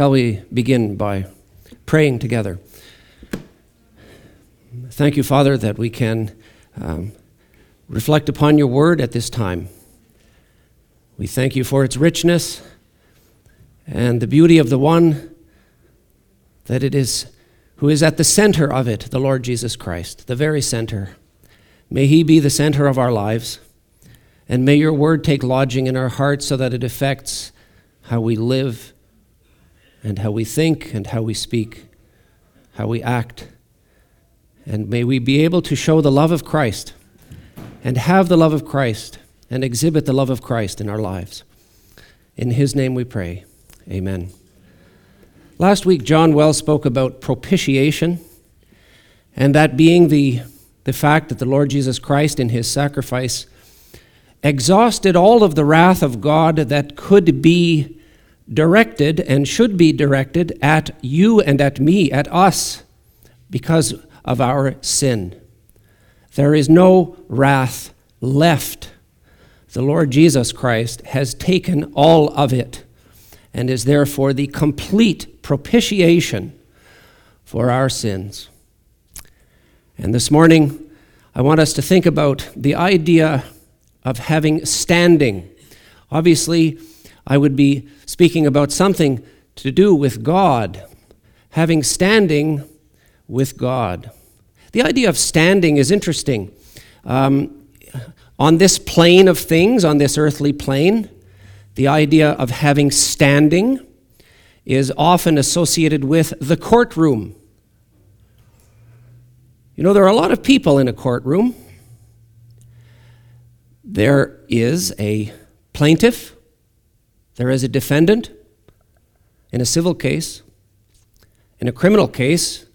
Shall we begin by praying together? Thank you, Father, that we can um, reflect upon your word at this time. We thank you for its richness and the beauty of the one that it is who is at the center of it, the Lord Jesus Christ, the very center. May he be the center of our lives, and may your word take lodging in our hearts so that it affects how we live and how we think and how we speak, how we act. And may we be able to show the love of Christ and have the love of Christ and exhibit the love of Christ in our lives. In his name we pray. Amen. Last week, John Wells spoke about propitiation, and that being the, the fact that the Lord Jesus Christ, in his sacrifice, exhausted all of the wrath of God that could be directed and should be directed at you and at me, at us, because of our sin. There is no wrath left. The Lord Jesus Christ has taken all of it and is therefore the complete propitiation for our sins. And this morning, I want us to think about the idea of having standing. Obviously, I would be speaking about something to do with God, having standing with God. The idea of standing is interesting. Um, on this plane of things, on this earthly plane, the idea of having standing is often associated with the courtroom. You know, there are a lot of people in a courtroom. There is a plaintiff, there is a defendant in a civil case. In a criminal case,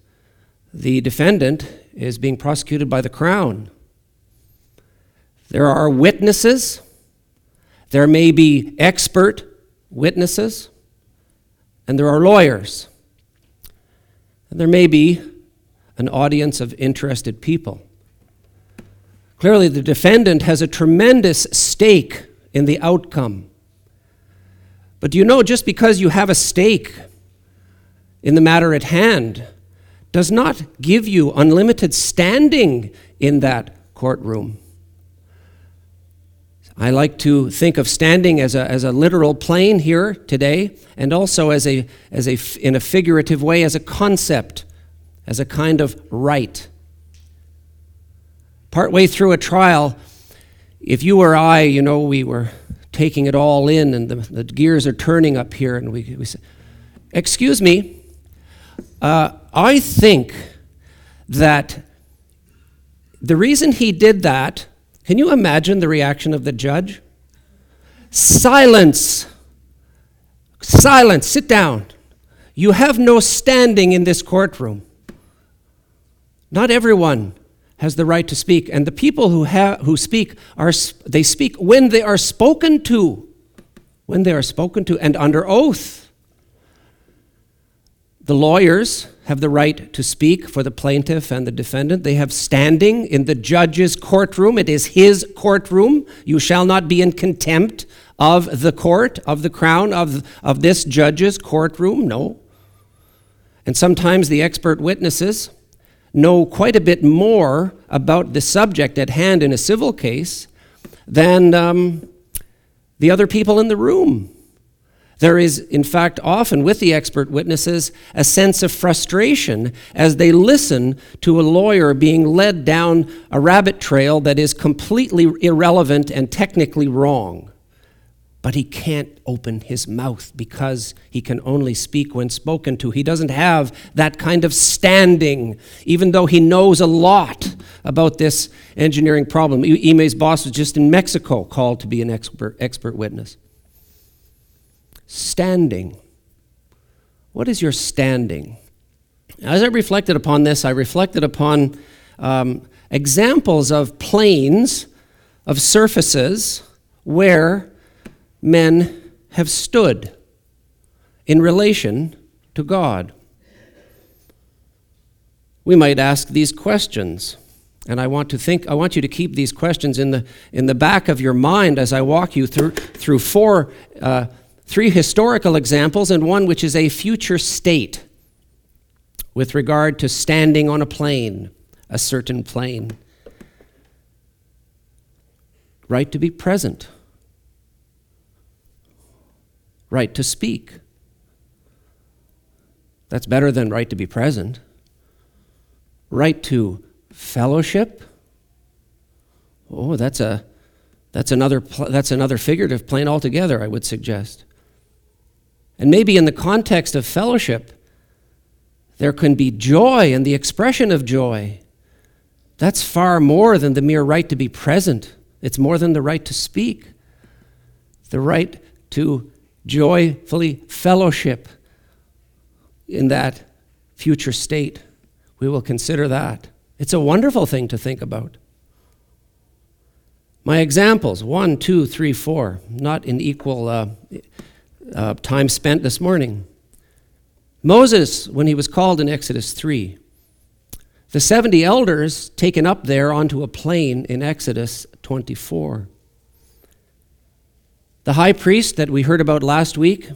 the defendant is being prosecuted by the crown. There are witnesses there may be expert witnesses, and there are lawyers. And there may be an audience of interested people. Clearly, the defendant has a tremendous stake in the outcome. But do you know, just because you have a stake in the matter at hand does not give you unlimited standing in that courtroom. I like to think of standing as a, as a literal plane here today, and also as a, as a, in a figurative way as a concept, as a kind of right. Partway through a trial, if you or I, you know, we were taking it all in and the, the gears are turning up here, and we, we say, Excuse me, uh, I think that the reason he did that can you imagine the reaction of the judge? Silence. Silence. Sit down. You have no standing in this courtroom. Not everyone has the right to speak, and the people who, have, who speak are they speak when they are spoken to, when they are spoken to, and under oath. The lawyers have the right to speak for the plaintiff and the defendant. They have standing in the judge's courtroom. It is his courtroom. You shall not be in contempt of the court, of the crown, of, of this judge's courtroom. No. And sometimes the expert witnesses know quite a bit more about the subject at hand in a civil case than um, the other people in the room. There is, in fact, often with the expert witnesses, a sense of frustration as they listen to a lawyer being led down a rabbit trail that is completely irrelevant and technically wrong. But he can't open his mouth because he can only speak when spoken to. He doesn't have that kind of standing, even though he knows a lot about this engineering problem. Ime's boss was just in Mexico called to be an expert, expert witness. Standing. What is your standing? As I reflected upon this, I reflected upon um, examples of planes, of surfaces where men have stood in relation to God. We might ask these questions. And I want to think I want you to keep these questions in the in the back of your mind as I walk you through through four uh, three historical examples and one which is a future state with regard to standing on a plane, a certain plane. Right to be present, right to speak. That's better than right to be present. Right to fellowship. Oh, that's a that's another that's another figurative plane altogether, I would suggest. And maybe in the context of fellowship, there can be joy and the expression of joy. That's far more than the mere right to be present. It's more than the right to speak. The right to joyfully fellowship in that future state. We will consider that. It's a wonderful thing to think about. My examples one, two, three, four, not in equal uh, uh, time spent this morning. Moses, when he was called in Exodus 3, the 70 elders taken up there onto a plane in Exodus 24. The high priest that we heard about last week,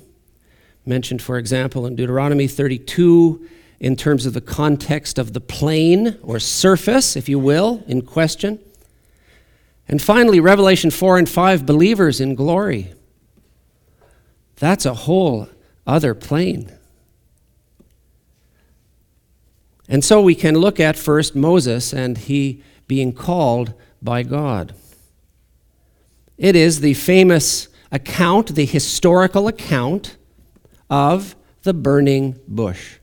mentioned, for example, in Deuteronomy 32, in terms of the context of the plane or surface, if you will, in question. And finally, Revelation 4 and 5, believers in glory. That's a whole other plane. And so we can look at first Moses and he being called by God. It is the famous account, the historical account of the burning bush.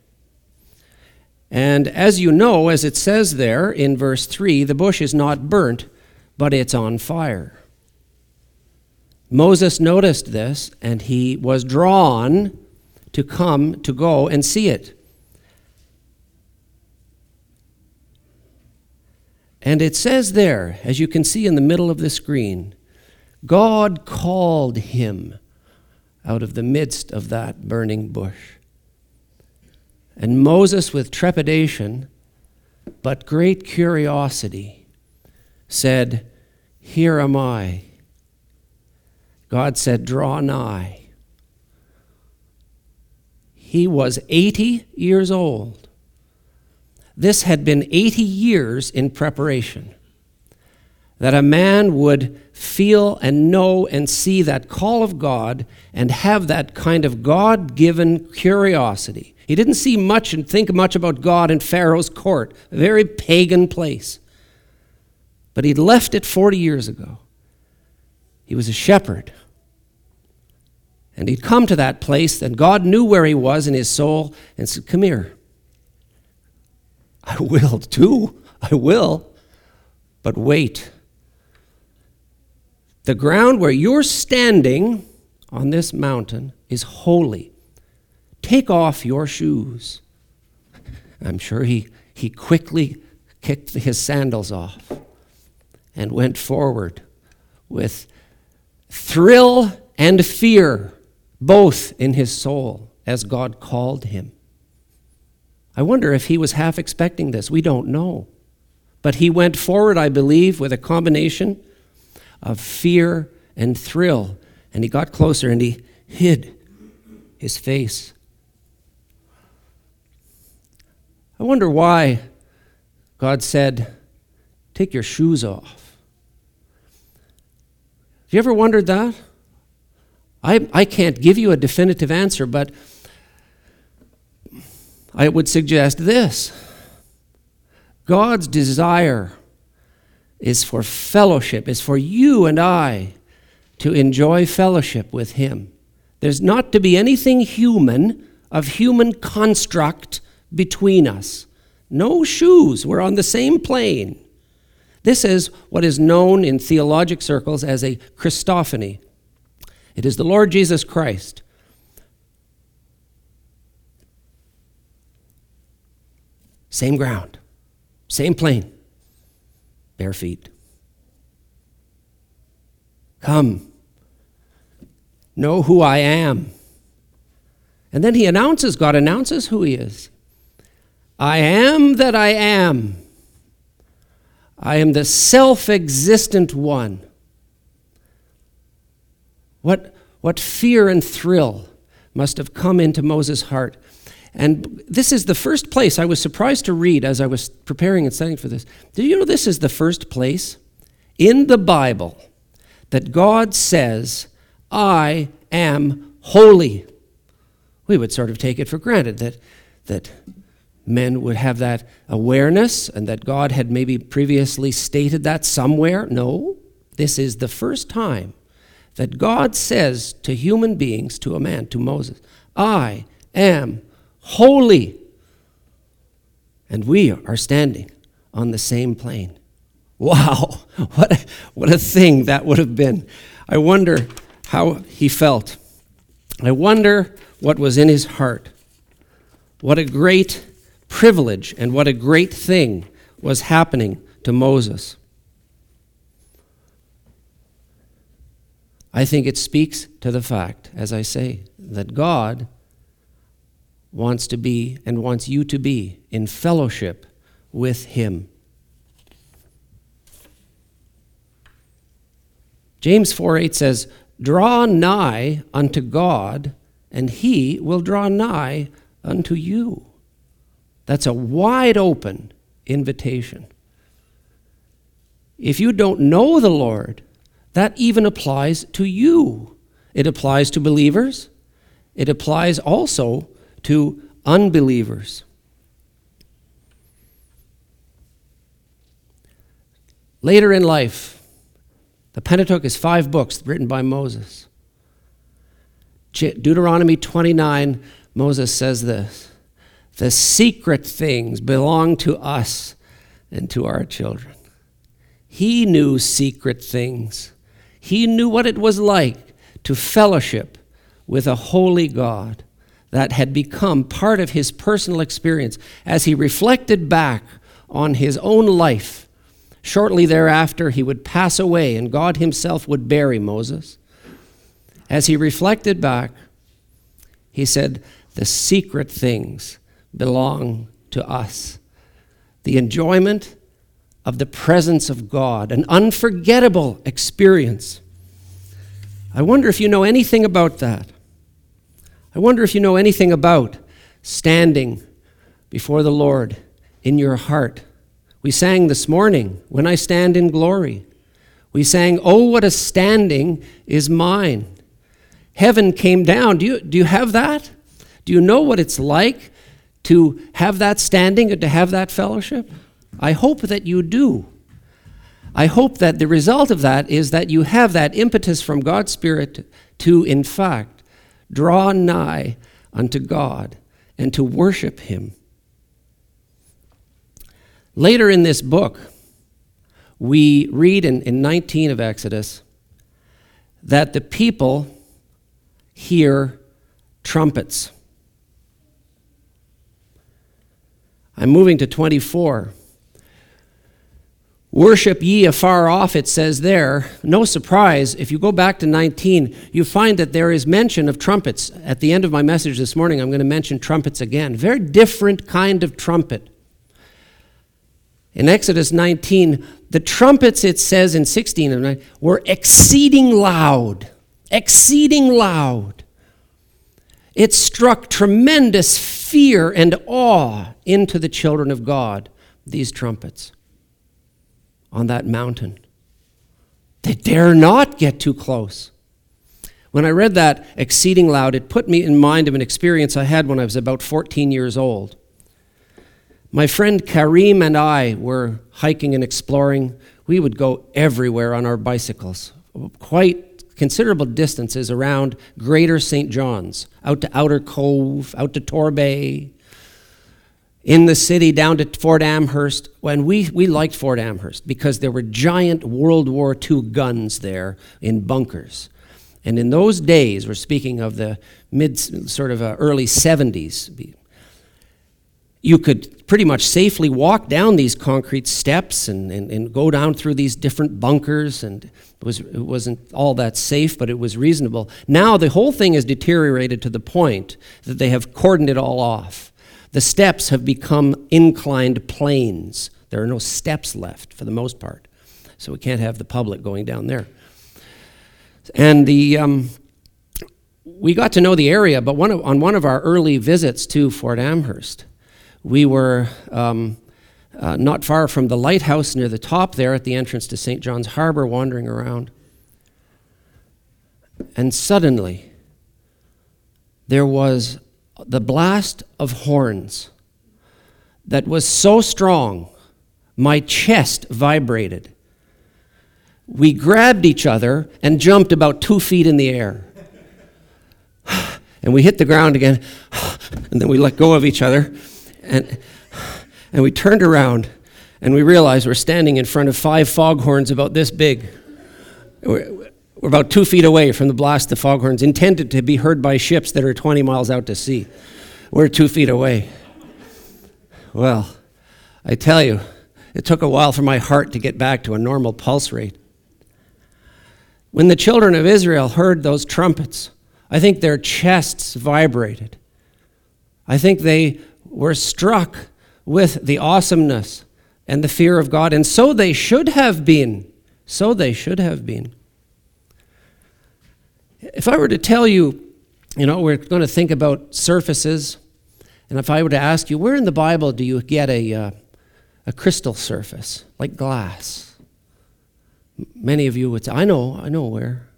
And as you know, as it says there in verse 3, the bush is not burnt, but it's on fire. Moses noticed this and he was drawn to come to go and see it. And it says there, as you can see in the middle of the screen, God called him out of the midst of that burning bush. And Moses, with trepidation, but great curiosity, said, Here am I. God said, Draw nigh. He was 80 years old. This had been 80 years in preparation. That a man would feel and know and see that call of God and have that kind of God given curiosity. He didn't see much and think much about God in Pharaoh's court, a very pagan place. But he'd left it 40 years ago. He was a shepherd. And he'd come to that place, and God knew where he was in his soul and said, Come here. I will too. I will. But wait. The ground where you're standing on this mountain is holy. Take off your shoes. I'm sure he, he quickly kicked his sandals off and went forward with thrill and fear, both in his soul, as God called him. I wonder if he was half expecting this. We don't know. But he went forward, I believe, with a combination of fear and thrill. And he got closer and he hid his face. I wonder why God said, Take your shoes off. Have you ever wondered that? I, I can't give you a definitive answer, but I would suggest this God's desire is for fellowship, is for you and I to enjoy fellowship with Him. There's not to be anything human, of human construct, between us. No shoes. We're on the same plane. This is what is known in theologic circles as a Christophany. It is the Lord Jesus Christ Same ground, same plane, bare feet. Come, know who I am. And then he announces, God announces who he is. I am that I am. I am the self existent one. What, what fear and thrill must have come into Moses' heart. And this is the first place I was surprised to read as I was preparing and studying for this. Do you know this is the first place in the Bible that God says, I am holy? We would sort of take it for granted that, that men would have that awareness and that God had maybe previously stated that somewhere. No, this is the first time that God says to human beings, to a man, to Moses, I am holy. And we are standing on the same plane. Wow, what a, what a thing that would have been. I wonder how he felt. I wonder what was in his heart. What a great privilege and what a great thing was happening to Moses. I think it speaks to the fact, as I say, that God wants to be and wants you to be in fellowship with Him. James 4 8 says, Draw nigh unto God, and He will draw nigh unto you. That's a wide open invitation. If you don't know the Lord, that even applies to you. It applies to believers, it applies also to unbelievers. Later in life, the Pentateuch is five books written by Moses. Deuteronomy 29, Moses says this The secret things belong to us and to our children. He knew secret things. He knew what it was like to fellowship with a holy God that had become part of his personal experience as he reflected back on his own life. Shortly thereafter, he would pass away and God himself would bury Moses. As he reflected back, he said, The secret things belong to us. The enjoyment of the presence of God, an unforgettable experience. I wonder if you know anything about that. I wonder if you know anything about standing before the Lord in your heart. We sang this morning, When I Stand in Glory. We sang, Oh, what a standing is mine. Heaven came down. Do you, do you have that? Do you know what it's like to have that standing and to have that fellowship? I hope that you do. I hope that the result of that is that you have that impetus from God's Spirit to, in fact, draw nigh unto God and to worship Him. Later in this book, we read in, in 19 of Exodus that the people hear trumpets. I'm moving to 24. Worship ye afar off, it says there. No surprise, if you go back to 19, you find that there is mention of trumpets. At the end of my message this morning, I'm going to mention trumpets again. Very different kind of trumpet. In Exodus 19, the trumpets, it says in 16, and 19 were exceeding loud. Exceeding loud. It struck tremendous fear and awe into the children of God, these trumpets on that mountain. They dare not get too close. When I read that exceeding loud, it put me in mind of an experience I had when I was about 14 years old. My friend Karim and I were hiking and exploring. We would go everywhere on our bicycles, quite considerable distances around Greater St. John's, out to Outer Cove, out to Torbay, in the city down to Fort Amherst. When we, we liked Fort Amherst because there were giant World War II guns there in bunkers. And in those days, we're speaking of the mid, sort of uh, early 70s, you could pretty much safely walk down these concrete steps and, and, and go down through these different bunkers. And it, was, it wasn't all that safe, but it was reasonable. Now the whole thing has deteriorated to the point that they have cordoned it all off. The steps have become inclined planes. There are no steps left for the most part. So we can't have the public going down there. And the, um, we got to know the area, but one of, on one of our early visits to Fort Amherst, we were um, uh, not far from the lighthouse near the top there at the entrance to St. John's Harbor, wandering around. And suddenly, there was the blast of horns that was so strong, my chest vibrated. We grabbed each other and jumped about two feet in the air. And we hit the ground again, and then we let go of each other, and, and we turned around, and we realized we're standing in front of five foghorns about this big. We're about two feet away from the blast of foghorns, intended to be heard by ships that are 20 miles out to sea. We're two feet away. Well, I tell you, it took a while for my heart to get back to a normal pulse rate. When the children of Israel heard those trumpets, I think their chests vibrated. I think they were struck with the awesomeness and the fear of God, and so they should have been. So they should have been. If I were to tell you, you know, we're going to think about surfaces, and if I were to ask you, where in the Bible do you get a, uh, a crystal surface, like glass? Many of you would say, I know, I know where.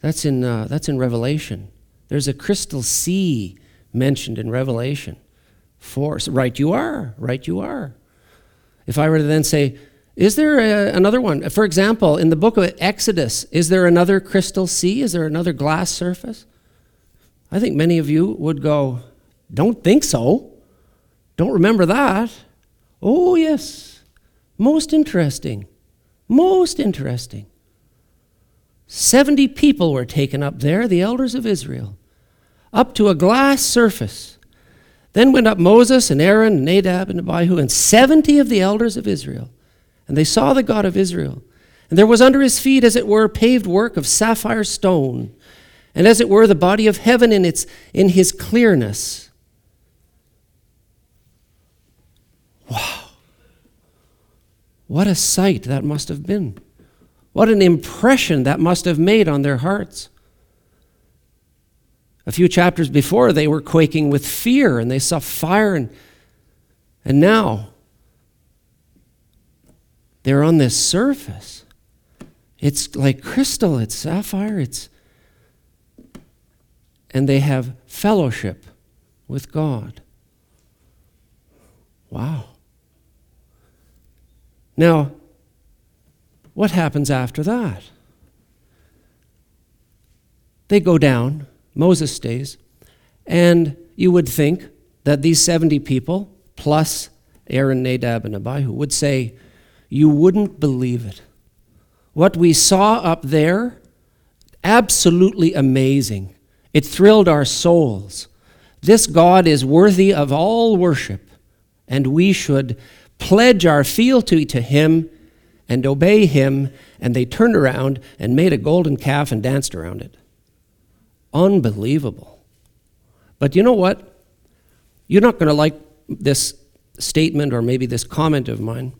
That's in, uh, that's in Revelation. There's a crystal sea mentioned in Revelation. Four. Right, you are. Right, you are. If I were to then say, is there a, another one? For example, in the book of Exodus, is there another crystal sea? Is there another glass surface? I think many of you would go, Don't think so. Don't remember that. Oh, yes. Most interesting. Most interesting. 70 people were taken up there, the elders of Israel, up to a glass surface. Then went up Moses and Aaron and Nadab and Abihu and 70 of the elders of Israel. And they saw the God of Israel. And there was under his feet, as it were, paved work of sapphire stone, and as it were, the body of heaven in, its, in his clearness. Wow. What a sight that must have been. What an impression that must have made on their hearts. A few chapters before, they were quaking with fear and they saw fire, and, and now they're on this surface. It's like crystal, it's sapphire, it's and they have fellowship with God. Wow. Now, what happens after that? They go down, Moses stays, and you would think that these 70 people, plus Aaron, Nadab, and Abihu, would say, You wouldn't believe it. What we saw up there, absolutely amazing. It thrilled our souls. This God is worthy of all worship, and we should pledge our fealty to Him and obey him, and they turned around and made a golden calf and danced around it. Unbelievable. But you know what? You're not going to like this statement or maybe this comment of mine.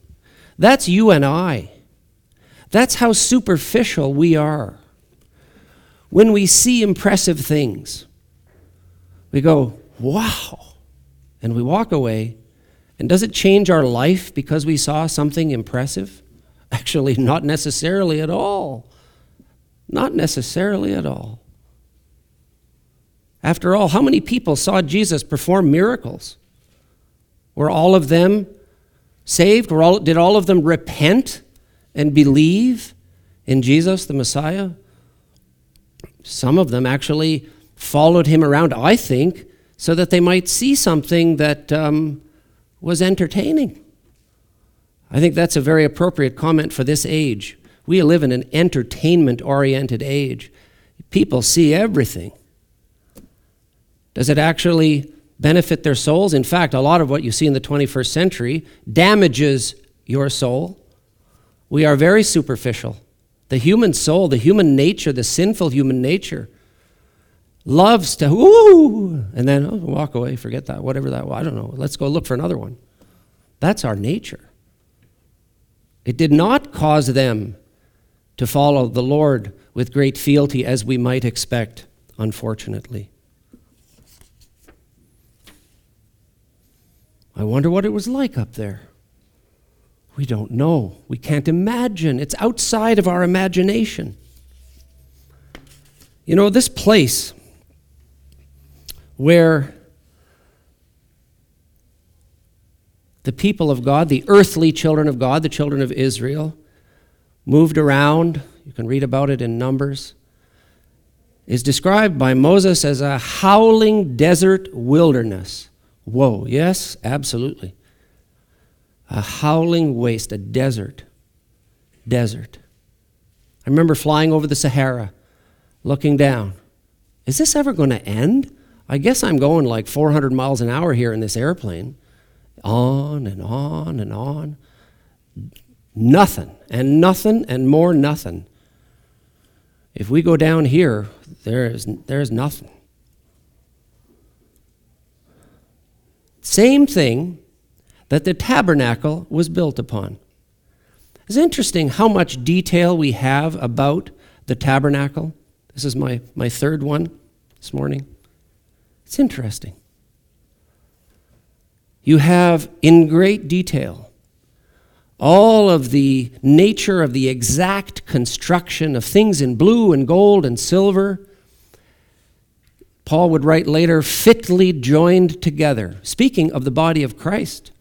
That's you and I. That's how superficial we are. When we see impressive things, we go, wow, and we walk away. And does it change our life because we saw something impressive? Actually, not necessarily at all. Not necessarily at all. After all, how many people saw Jesus perform miracles? Were all of them saved? All, did all of them repent and believe in Jesus, the Messiah? Some of them actually followed him around, I think, so that they might see something that um, was entertaining. I think that's a very appropriate comment for this age. We live in an entertainment oriented age. People see everything. Does it actually benefit their souls? In fact, a lot of what you see in the 21st century damages your soul. We are very superficial. The human soul, the human nature, the sinful human nature, loves to, ooh, and then oh, walk away, forget that, whatever that was. I don't know. Let's go look for another one. That's our nature. It did not cause them to follow the Lord with great fealty as we might expect. unfortunately. I wonder what it was like up there. We don't know. We can't imagine. It's outside of our imagination. You know, this place where the people of God, the earthly children of God, the children of Israel, moved around, you can read about it in Numbers, is described by Moses as a howling desert wilderness. Whoa, yes, absolutely. A howling waste, a desert. Desert. I remember flying over the Sahara, looking down. Is this ever going to end? I guess I'm going like 400 miles an hour here in this airplane. On and on and on. Nothing, and nothing, and more nothing. If we go down here, there is, there is nothing. Same thing that the tabernacle was built upon. It's interesting how much detail we have about the tabernacle. This is my, my third one this morning. It's interesting. You have in great detail all of the nature of the exact construction of things in blue and gold and silver Paul would write later, fitly joined together, speaking of the body of Christ.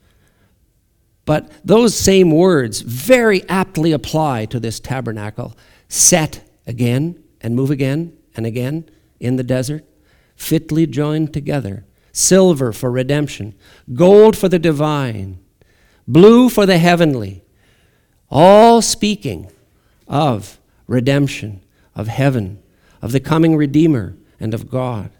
But those same words very aptly apply to this tabernacle set again and move again and again in the desert, fitly joined together. Silver for redemption, gold for the divine, blue for the heavenly, all speaking of redemption, of heaven, of the coming Redeemer, and of God.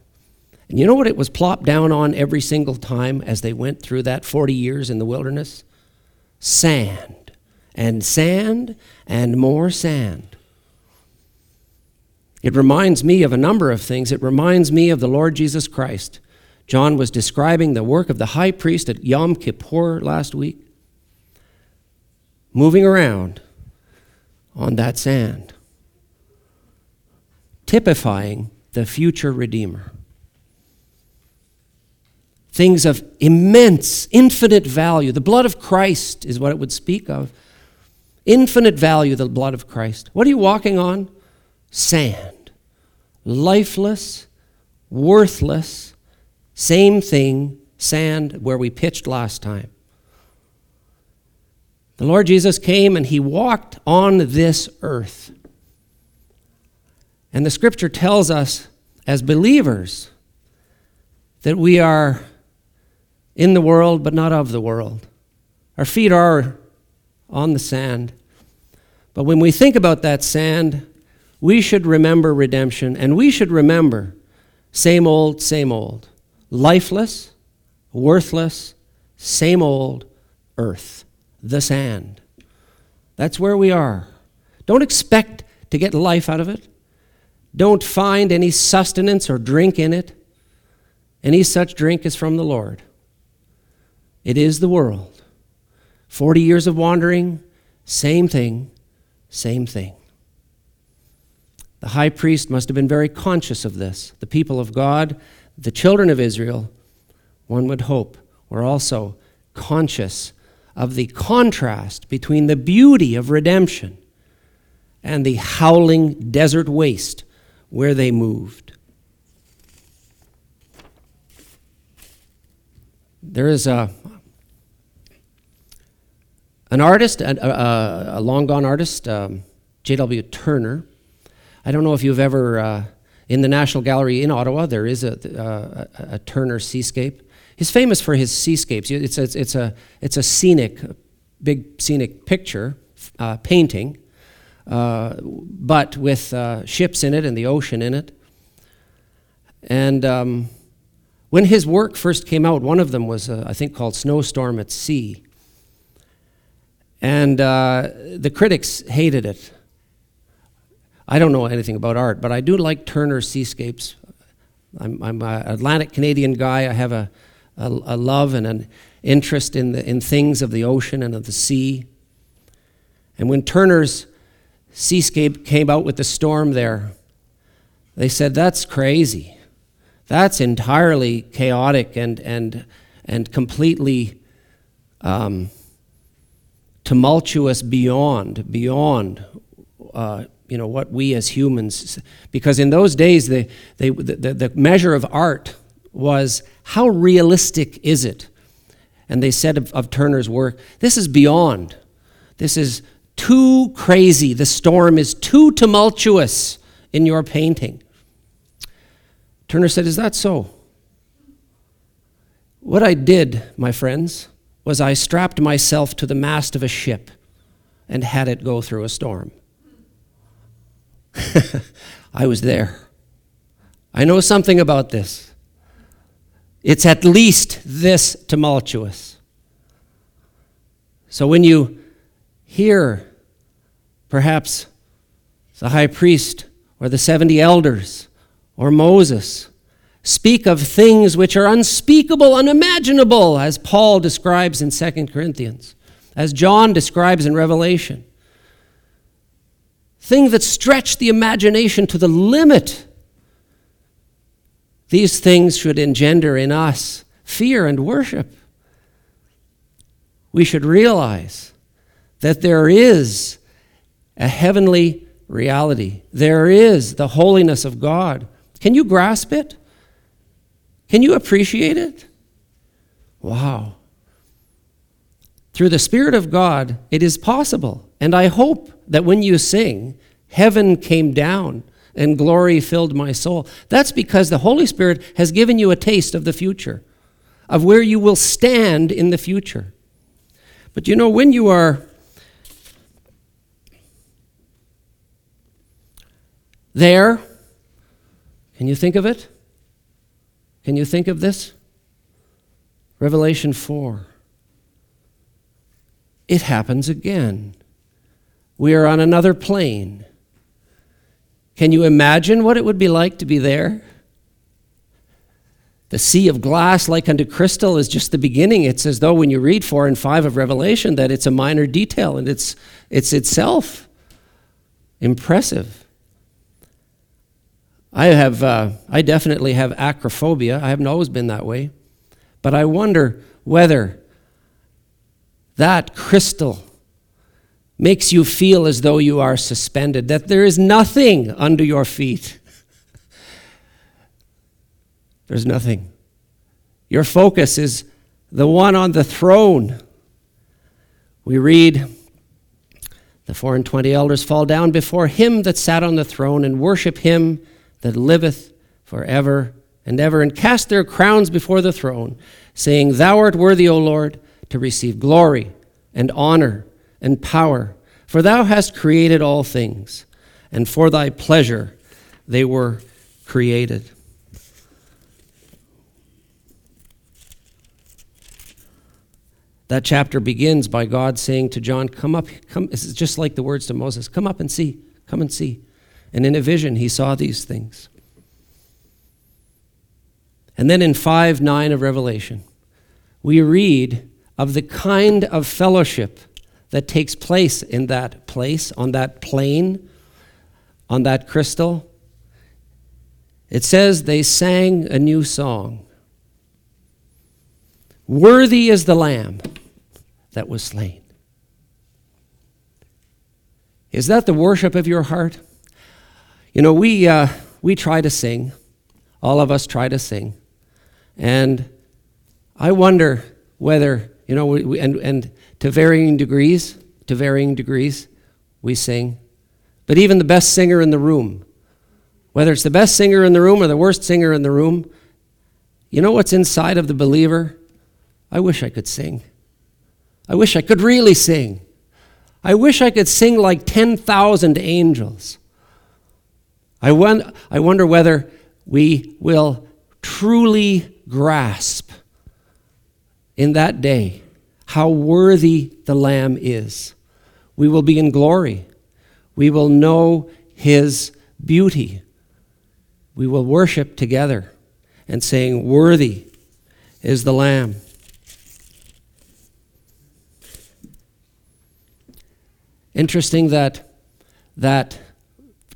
And you know what it was plopped down on every single time as they went through that 40 years in the wilderness? Sand. And sand and more sand. It reminds me of a number of things. It reminds me of the Lord Jesus Christ. John was describing the work of the high priest at Yom Kippur last week, moving around on that sand, typifying the future Redeemer things of immense, infinite value. The blood of Christ is what it would speak of. Infinite value, the blood of Christ. What are you walking on? Sand. Lifeless, worthless, same thing, sand where we pitched last time. The Lord Jesus came and he walked on this earth. And the scripture tells us as believers that we are in the world, but not of the world. Our feet are on the sand. But when we think about that sand, we should remember redemption, and we should remember same old, same old. Lifeless, worthless, same old earth, the sand. That's where we are. Don't expect to get life out of it. Don't find any sustenance or drink in it. Any such drink is from the Lord. It is the world. 40 years of wandering, same thing, same thing. The high priest must have been very conscious of this. The people of God, the children of Israel, one would hope, were also conscious of the contrast between the beauty of redemption and the howling desert waste where they moved. There is a, an artist, a, a, a long gone artist, um, J.W. Turner. I don't know if you've ever, uh, in the National Gallery in Ottawa, there is a, a, a Turner seascape. He's famous for his seascapes. It's a, it's a, it's a scenic, big scenic picture, uh, painting, uh, but with uh, ships in it and the ocean in it. And um, when his work first came out, one of them was, uh, I think, called Snowstorm at Sea. And uh, the critics hated it. I don't know anything about art, but I do like Turner's seascapes. I'm, I'm an Atlantic Canadian guy. I have a, a, a love and an interest in, the, in things of the ocean and of the sea. And when Turner's seascape came out with the storm there, they said, That's crazy. That's entirely chaotic and, and, and completely um, tumultuous beyond, beyond uh, you know, what we as humans, because in those days, the, the, the, the measure of art was how realistic is it? And they said of, of Turner's work, this is beyond. This is too crazy. The storm is too tumultuous in your painting. Turner said, Is that so? What I did, my friends, was I strapped myself to the mast of a ship and had it go through a storm. I was there. I know something about this. It's at least this tumultuous. So when you hear perhaps the high priest or the 70 elders or Moses speak of things which are unspeakable, unimaginable, as Paul describes in 2 Corinthians, as John describes in Revelation. Things that stretch the imagination to the limit. These things should engender in us fear and worship. We should realize that there is a heavenly reality. There is the holiness of God. Can you grasp it? Can you appreciate it? Wow. Through the Spirit of God, it is possible. And I hope that when you sing, heaven came down and glory filled my soul. That's because the Holy Spirit has given you a taste of the future, of where you will stand in the future. But you know, when you are there, can you think of it? Can you think of this? Revelation 4. It happens again. We are on another plane. Can you imagine what it would be like to be there? The sea of glass, like unto crystal, is just the beginning. It's as though when you read 4 and 5 of Revelation, that it's a minor detail and it's, it's itself impressive. I have, uh, I definitely have acrophobia. I haven't always been that way. But I wonder whether that crystal makes you feel as though you are suspended, that there is nothing under your feet. There's nothing. Your focus is the one on the throne. We read, The four and twenty elders fall down before him that sat on the throne and worship him that liveth forever and ever, and cast their crowns before the throne, saying, Thou art worthy, O Lord, to receive glory and honor and power, for thou hast created all things, and for thy pleasure they were created. That chapter begins by God saying to John, Come up, come. Is just like the words to Moses Come up and see, come and see. And in a vision, he saw these things. And then in 5 9 of Revelation, we read of the kind of fellowship that takes place in that place, on that plane, on that crystal. It says they sang a new song Worthy is the Lamb that was slain. Is that the worship of your heart? You know, we, uh, we try to sing. All of us try to sing. And I wonder whether, you know, we, we, and, and to varying degrees, to varying degrees, we sing. But even the best singer in the room, whether it's the best singer in the room or the worst singer in the room, you know what's inside of the believer? I wish I could sing. I wish I could really sing. I wish I could sing like 10,000 angels. I, won- I wonder whether we will truly grasp in that day how worthy the Lamb is. We will be in glory. We will know his beauty. We will worship together and saying, Worthy is the Lamb. Interesting that that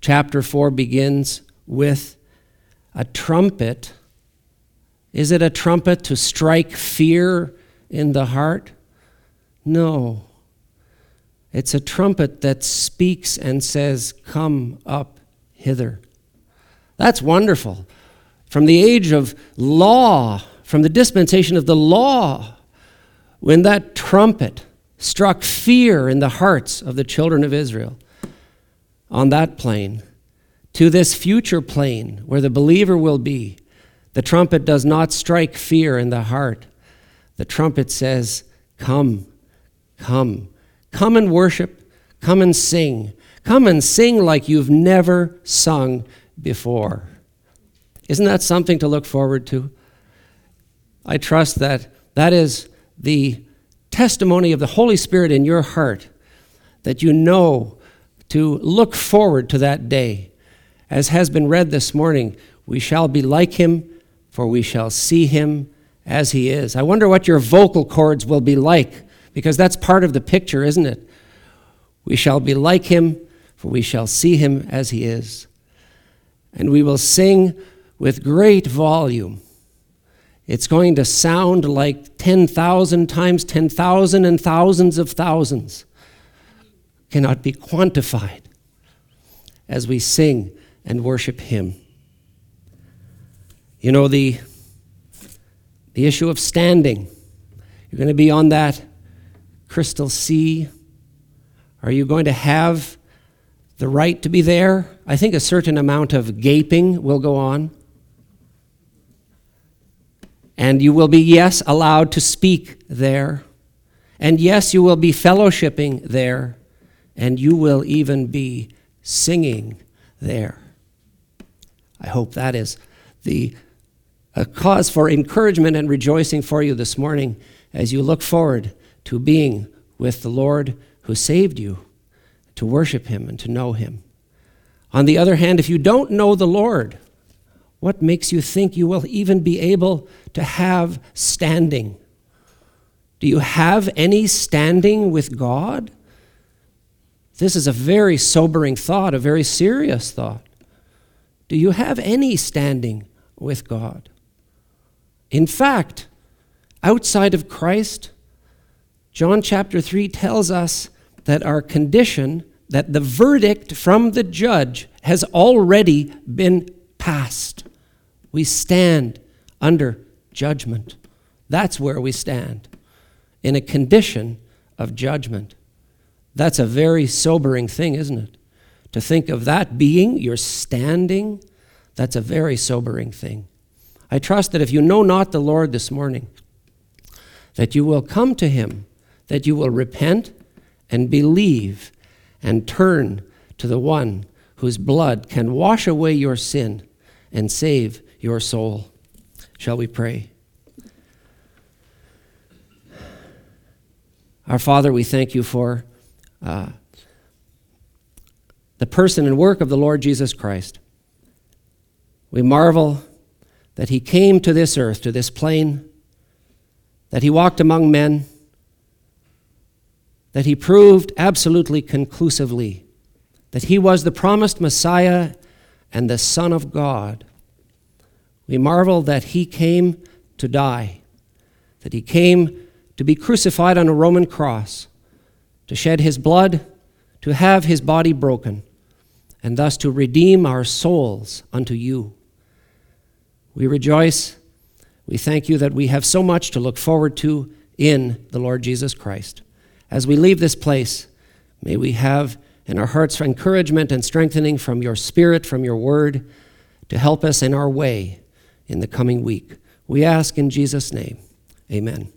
chapter 4 begins with a trumpet. Is it a trumpet to strike fear in the heart? No. It's a trumpet that speaks and says, Come up hither. That's wonderful. From the age of law, from the dispensation of the law, when that trumpet struck fear in the hearts of the children of Israel on that plane, to this future plane where the believer will be, the trumpet does not strike fear in the heart. The trumpet says, Come, come, come and worship, come and sing, come and sing like you've never sung before. Isn't that something to look forward to? I trust that that is the testimony of the Holy Spirit in your heart, that you know to look forward to that day. As has been read this morning, we shall be like him, for we shall see him as he is. I wonder what your vocal cords will be like, because that's part of the picture, isn't it? We shall be like him, for we shall see him as he is. And we will sing with great volume. It's going to sound like 10,000 times 10,000 and thousands of thousands. Cannot be quantified as we sing and worship Him. You know, the, the issue of standing. You're going to be on that crystal sea. Are you going to have the right to be there? I think a certain amount of gaping will go on. And you will be, yes, allowed to speak there. And yes, you will be fellowshipping there. And you will even be singing there. I hope that is the a cause for encouragement and rejoicing for you this morning as you look forward to being with the Lord who saved you, to worship Him and to know Him. On the other hand, if you don't know the Lord, what makes you think you will even be able to have standing? Do you have any standing with God? This is a very sobering thought, a very serious thought. Do you have any standing with God? In fact, outside of Christ, John chapter 3 tells us that our condition, that the verdict from the judge has already been passed. We stand under judgment. That's where we stand, in a condition of judgment. That's a very sobering thing, isn't it? To think of that being, you're standing, that's a very sobering thing. I trust that if you know not the Lord this morning, that you will come to him, that you will repent and believe and turn to the one whose blood can wash away your sin and save your soul. Shall we pray? Our Father, we thank you for uh, the person and work of the Lord Jesus Christ. We marvel that he came to this earth, to this plane, that he walked among men, that he proved absolutely conclusively that he was the promised Messiah and the Son of God. We marvel that he came to die, that he came to be crucified on a Roman cross, to shed his blood, to have his body broken, and thus to redeem our souls unto you. We rejoice. We thank you that we have so much to look forward to in the Lord Jesus Christ. As we leave this place, may we have in our hearts encouragement and strengthening from your Spirit, from your word, to help us in our way in the coming week. We ask in Jesus' name. Amen.